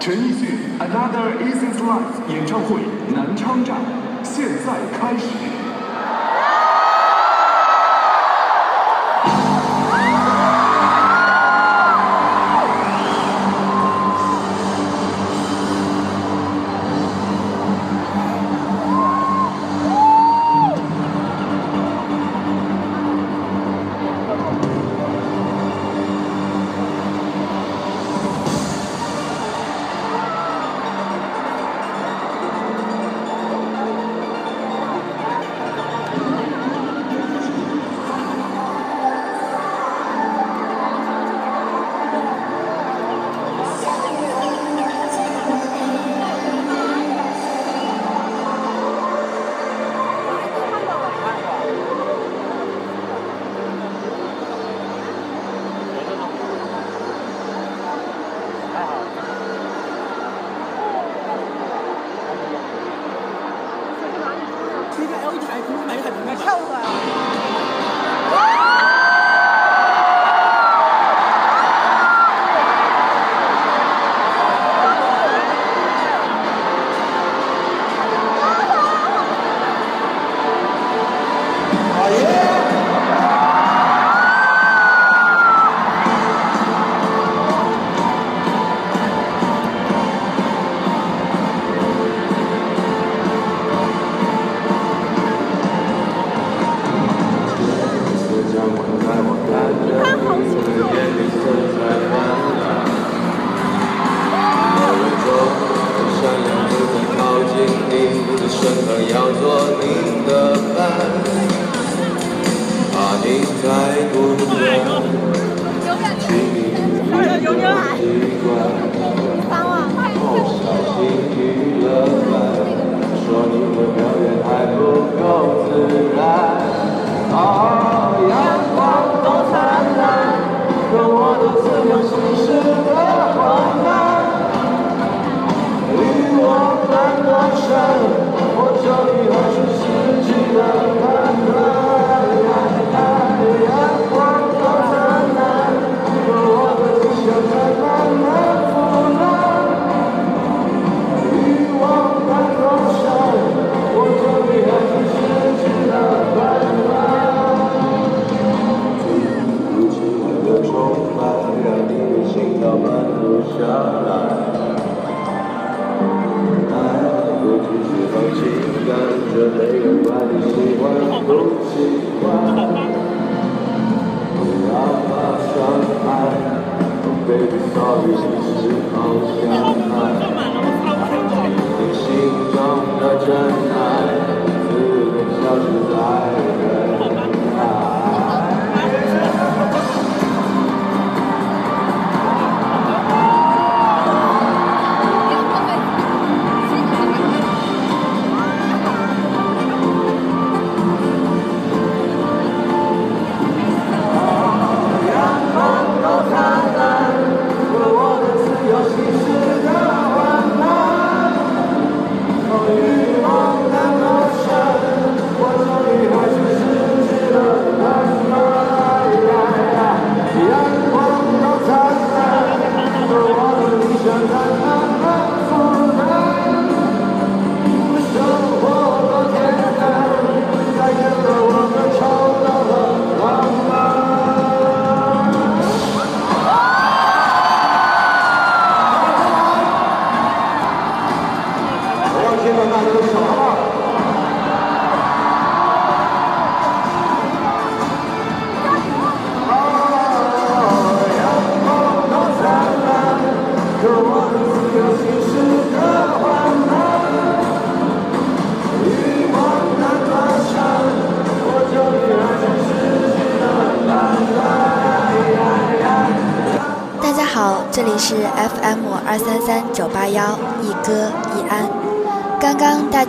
陈奕迅《Another Easy l i v e 演唱会南昌站，现在开始。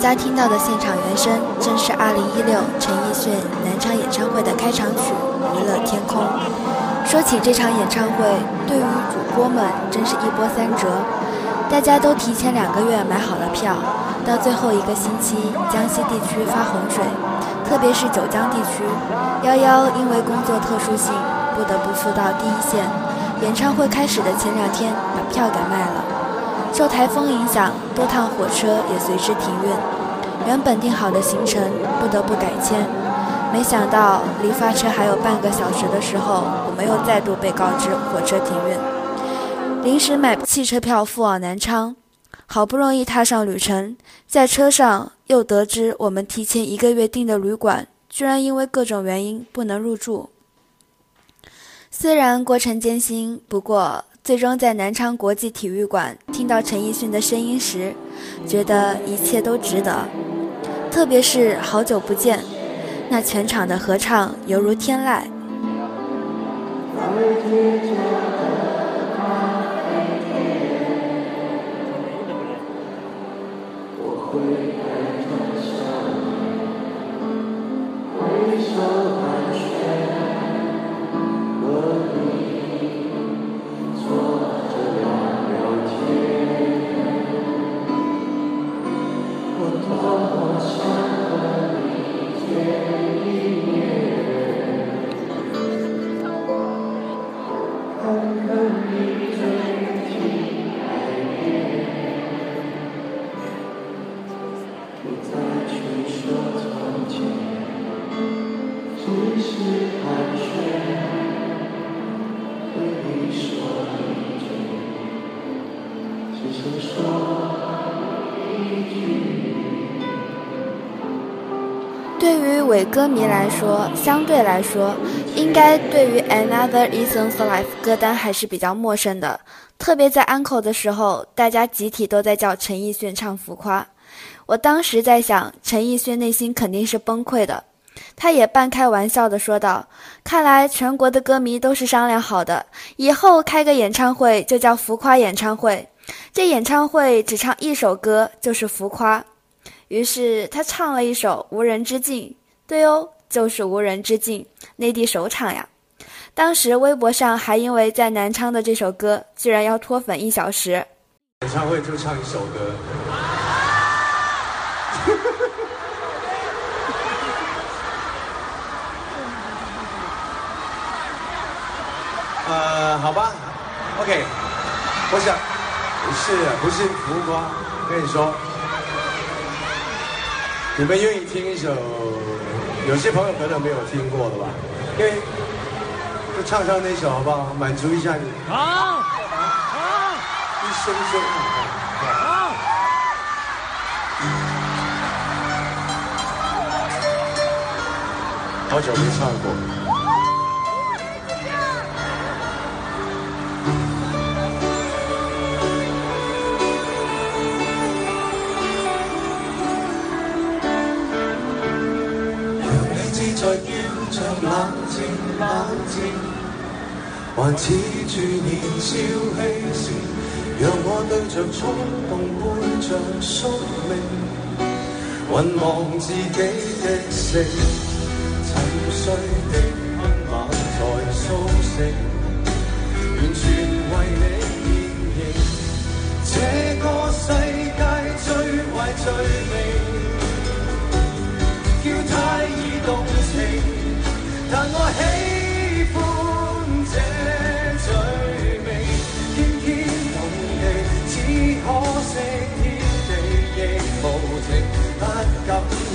大家听到的现场原声正是2016陈奕迅南昌演唱会的开场曲《娱乐天空》。说起这场演唱会，对于主播们真是一波三折。大家都提前两个月买好了票，到最后一个星期，江西地区发洪水，特别是九江地区。幺幺因为工作特殊性，不得不赴到第一线。演唱会开始的前两天，把票给卖了。受台风影响，多趟火车也随之停运，原本定好的行程不得不改签。没想到离发车还有半个小时的时候，我们又再度被告知火车停运，临时买汽车票赴往南昌。好不容易踏上旅程，在车上又得知我们提前一个月订的旅馆，居然因为各种原因不能入住。虽然过程艰辛，不过。最终在南昌国际体育馆听到陈奕迅的声音时，觉得一切都值得，特别是好久不见，那全场的合唱犹如天籁。我会爱上回首来。歌迷来说，相对来说，应该对于 Another e a s o n for s i f e 歌单还是比较陌生的。特别在 Uncle 的时候，大家集体都在叫陈奕迅唱《浮夸》。我当时在想，陈奕迅内心肯定是崩溃的。他也半开玩笑的说道：“看来全国的歌迷都是商量好的，以后开个演唱会就叫‘浮夸演唱会’。这演唱会只唱一首歌就是‘浮夸’。”于是他唱了一首《无人之境》。对哦，就是无人之境，内地首场呀。当时微博上还因为在南昌的这首歌，居然要脱粉一小时。演唱会就唱一首歌。呃，好吧，OK，我想不是不是浮夸，跟你说，你们愿意听一首？有些朋友可能没有听过的吧，因为就唱唱那首好不好？满足一下你。好，好，一声声入啊，好久没唱过。冷静，还恃住年少气盛，让我对着冲动背着宿命，浑忘自己的姓。沉睡的吻晚在苏醒，完全为你变形。这个世界最坏最美。但我喜欢这最美，惊天动地，只可惜天地亦无情，不敢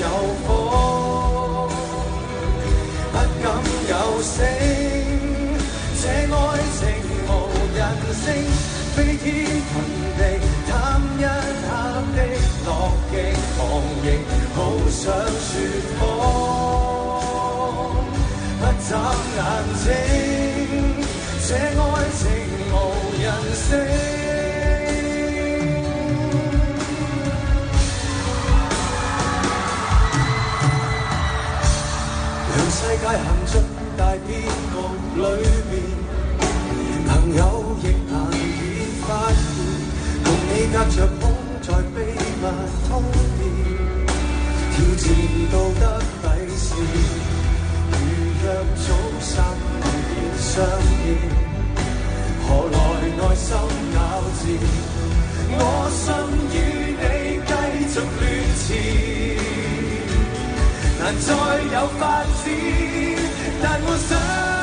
有风，不敢有声。这爱情无人性，飞天遁地，探一下的南极航行，好想说。眨眼睛，这爱情无人性。让世界行进大骗局里面，朋友亦难以发现，共你隔着空在秘密通电，挑战道德底线。若早心然相见，何來內心咬字？我信與你繼續亂缠，难再有發展。但我想。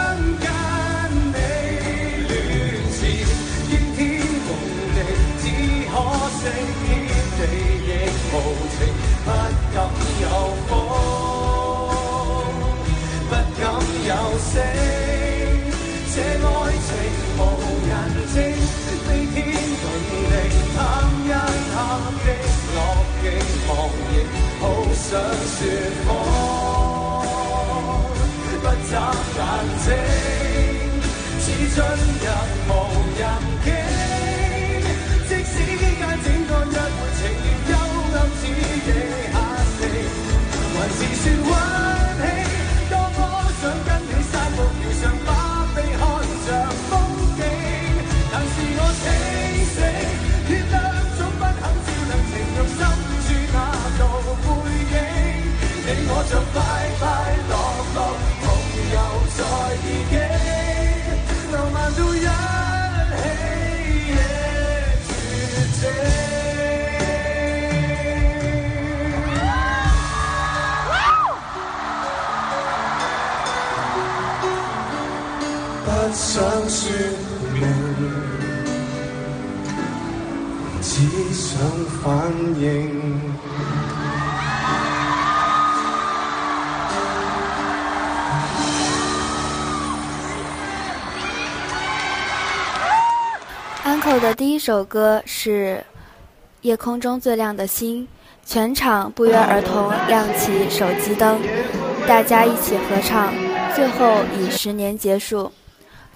眼睛，只进。的第一首歌是《夜空中最亮的星》，全场不约而同亮起手机灯，大家一起合唱，最后以《十年》结束。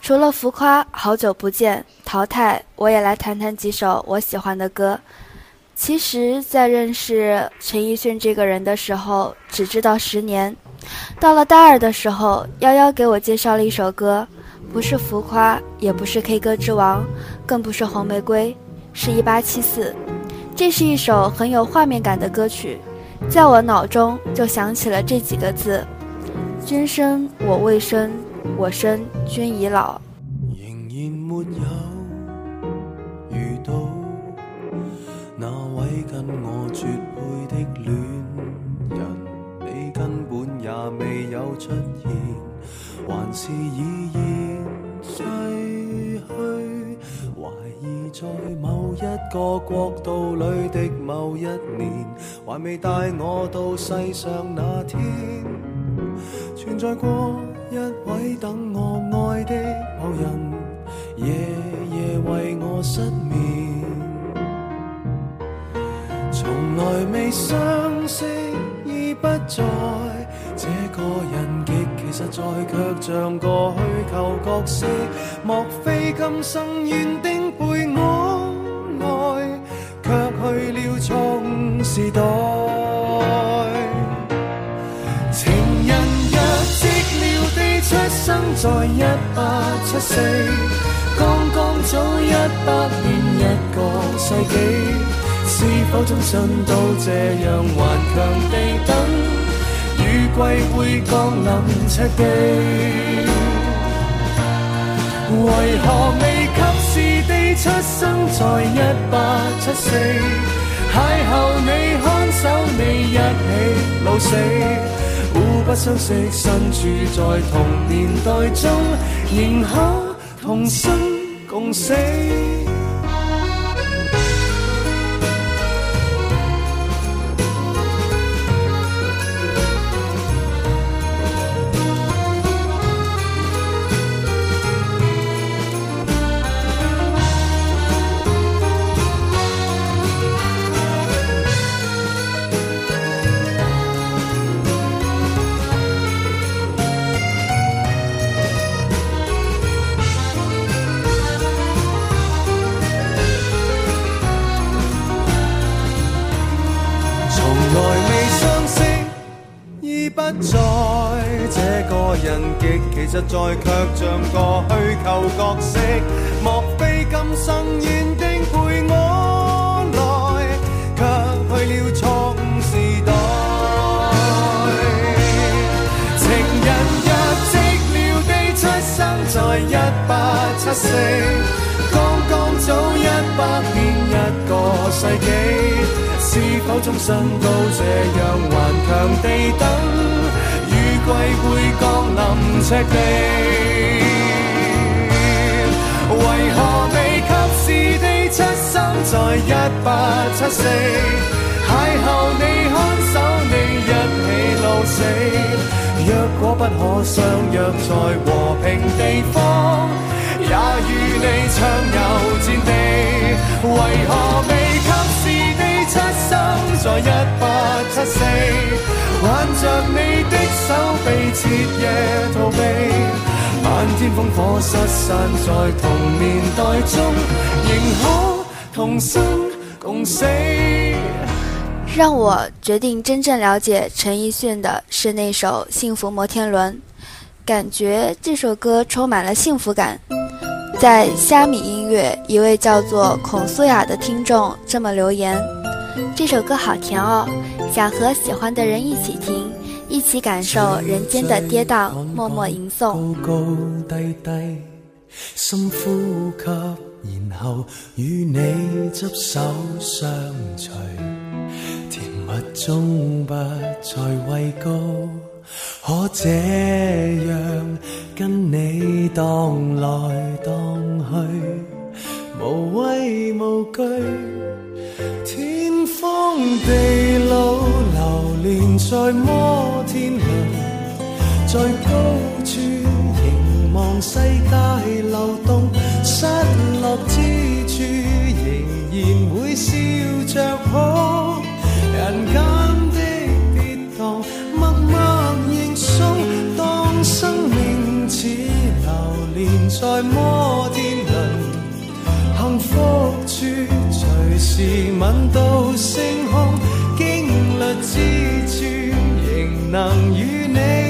除了浮夸，好久不见，淘汰。我也来谈谈几首我喜欢的歌。其实，在认识陈奕迅这个人的时候，只知道《十年》。到了大二的时候，幺幺给我介绍了一首歌。不是浮夸，也不是 K 歌之王，更不是红玫瑰，是一八七四。这是一首很有画面感的歌曲，在我脑中就想起了这几个字：君生我未生，我生君已老。仍然没有遇到那位跟我绝配的恋人，你根本也未有出现，还是已。逝去，怀疑在某一个国度里的某一年，还未带我到世上那天，存在过一位等我爱的某人，夜夜为我失眠，从来未相识，已不在这个人。实在却像个虚构角色，莫非今生缘定陪我爱，却去了创时代。情人若寂寥地出生在一八七四，刚刚早一百年一个世纪，是否终身都这样顽强地等？雨季会降临赤地，为何未及时地出生在一八七四？邂逅你看守你一起老死，互不相识，身处在同年代中，仍可同生共死。实在却像个虚构角色，莫非今生缘定陪我来，却去了误时代。情人若寂寥地出生在一八七四，刚刚早一百年一个世纪，是否终生都这样顽强地等？季会降临赤地，为何未及时地出生在一八七四？邂逅你看守你一起老死，若果不可相约在和平地方，也与你畅游战地。为何未及时地出生在一八七四？让我决定真正了解陈奕迅的是那首《幸福摩天轮》，感觉这首歌充满了幸福感。在虾米音乐，一位叫做孔苏雅的听众这么留言。这首歌好甜哦想和喜欢的人一起听一起感受人间的跌宕默默吟诵高高低低深呼吸然后与你执手相随甜蜜中不再畏高可这样跟你荡来荡去无畏无惧当地老流连在摩天轮，在高处凝望世界流动，失落之处仍然会笑着哭。人间的跌宕，默默认送。当生命似流连在摩。自吻到星空，经历之处，仍能与你。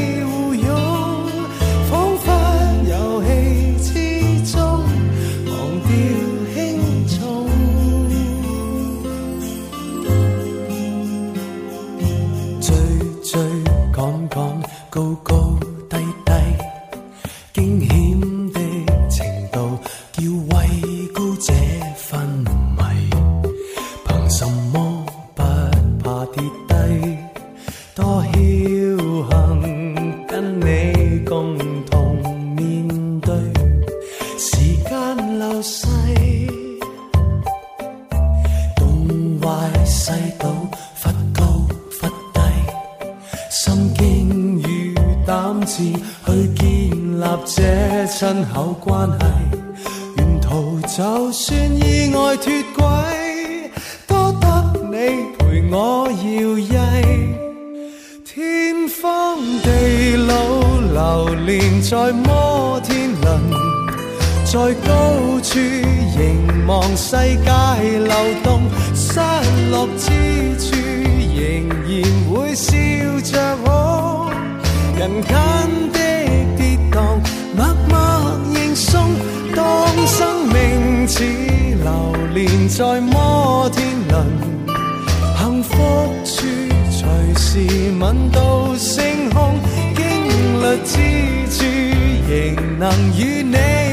好关系，沿途就算意外脱轨，多得你陪我摇曳。天荒地老，流连在摩天轮，在高处凝望世界流动，失落之处仍然会笑着。我人间的。当生命似流连在摩天轮，幸福处随时吻到星空，经历之处仍能与你。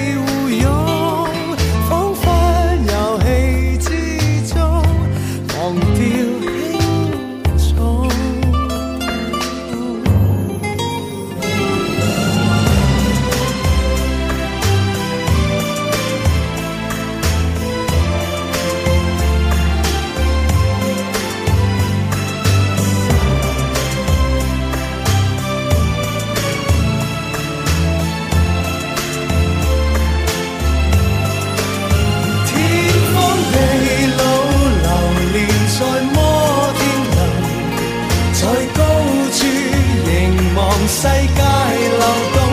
望世界流动。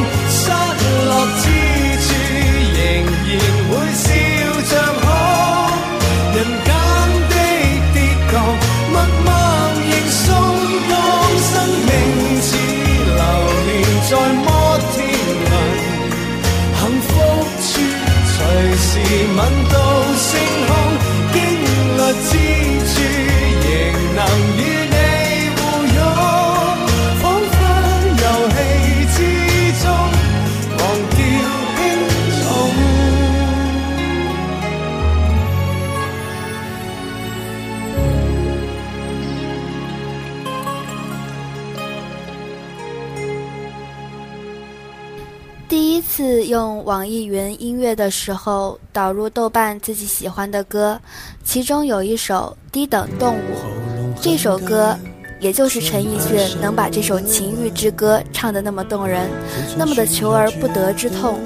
第一次用网易云音乐的时候，导入豆瓣自己喜欢的歌，其中有一首《低等动物》这首歌，也就是陈奕迅能把这首情欲之歌唱得那么动人，那么的求而不得之痛。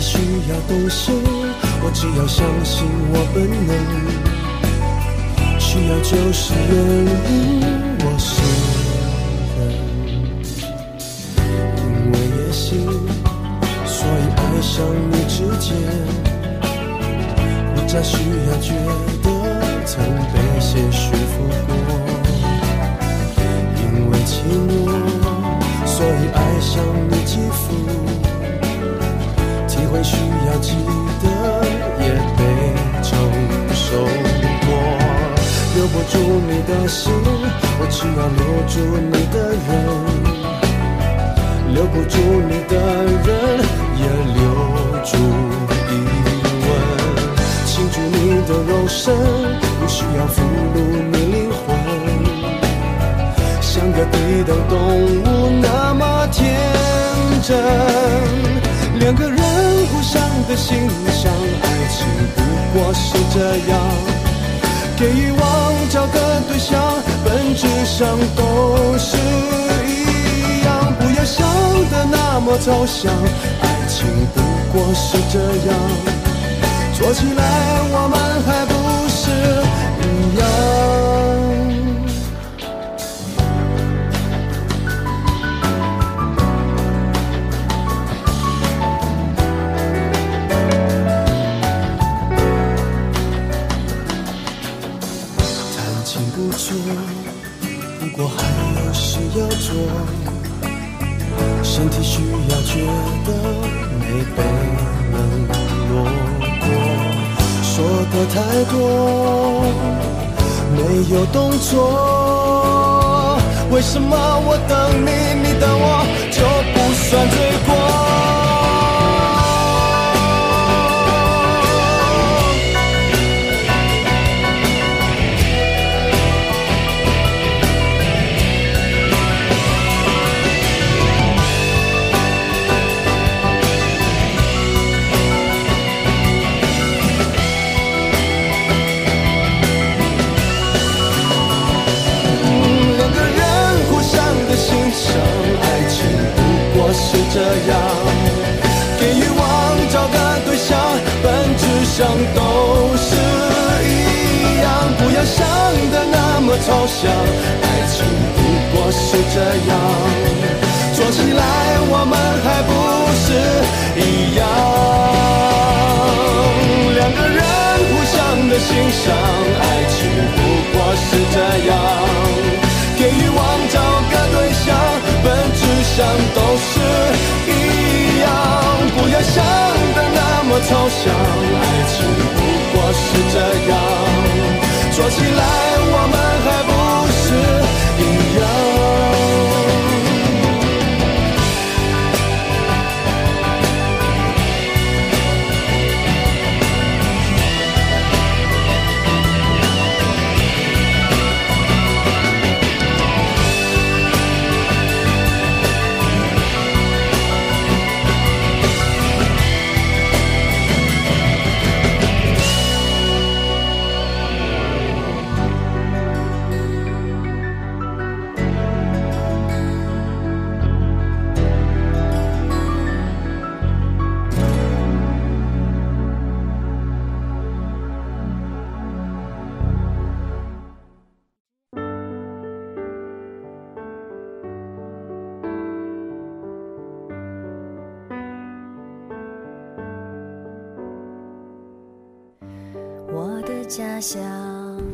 需要懂事，我只要相信我本能。需要就是原因，我是的。因为野心，所以爱上你指尖。不再需要觉得曾被谁驯服过。因为寂寞，所以爱上你肌肤。会需要记得，也被承受过。留不住你的心，我只要留住你的人。留不住你的人，也留住一吻。清住你的肉身，不需要俘虏你灵魂。像个低等动物那么天真。两个人互相的心赏，爱情不过是这样，给欲望找个对象，本质上都是一样。不要想的那么抽象，爱情不过是这样，做起来我们还不。觉得没被冷落过，说的太多，没有动作，为什么我等你，你等我就不算最？都是一样，不要想得那么抽象，爱情不过是这样。说起来我们还不是一样，两个人互相的欣赏，爱情不过是这样，给欲望找个对象，本质上都是。好像爱情不过是这样，说起来。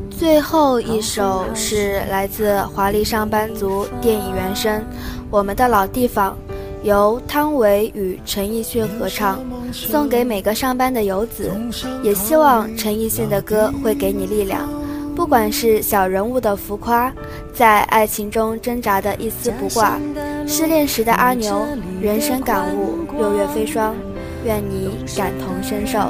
最后一首是来自《华丽上班族》电影原声《我们的老地方》，由汤唯与陈奕迅合唱，送给每个上班的游子。也希望陈奕迅的歌会给你力量。不管是小人物的浮夸，在爱情中挣扎的一丝不挂，失恋时的阿牛人生感悟，《六月飞霜》，愿你感同身受。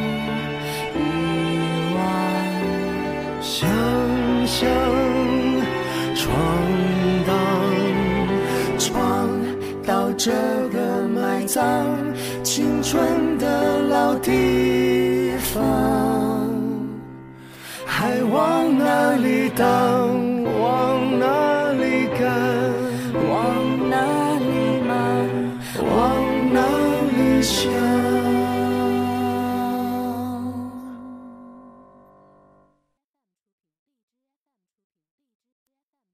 闯荡，闯到这个埋葬青春的老地方，还往哪里荡？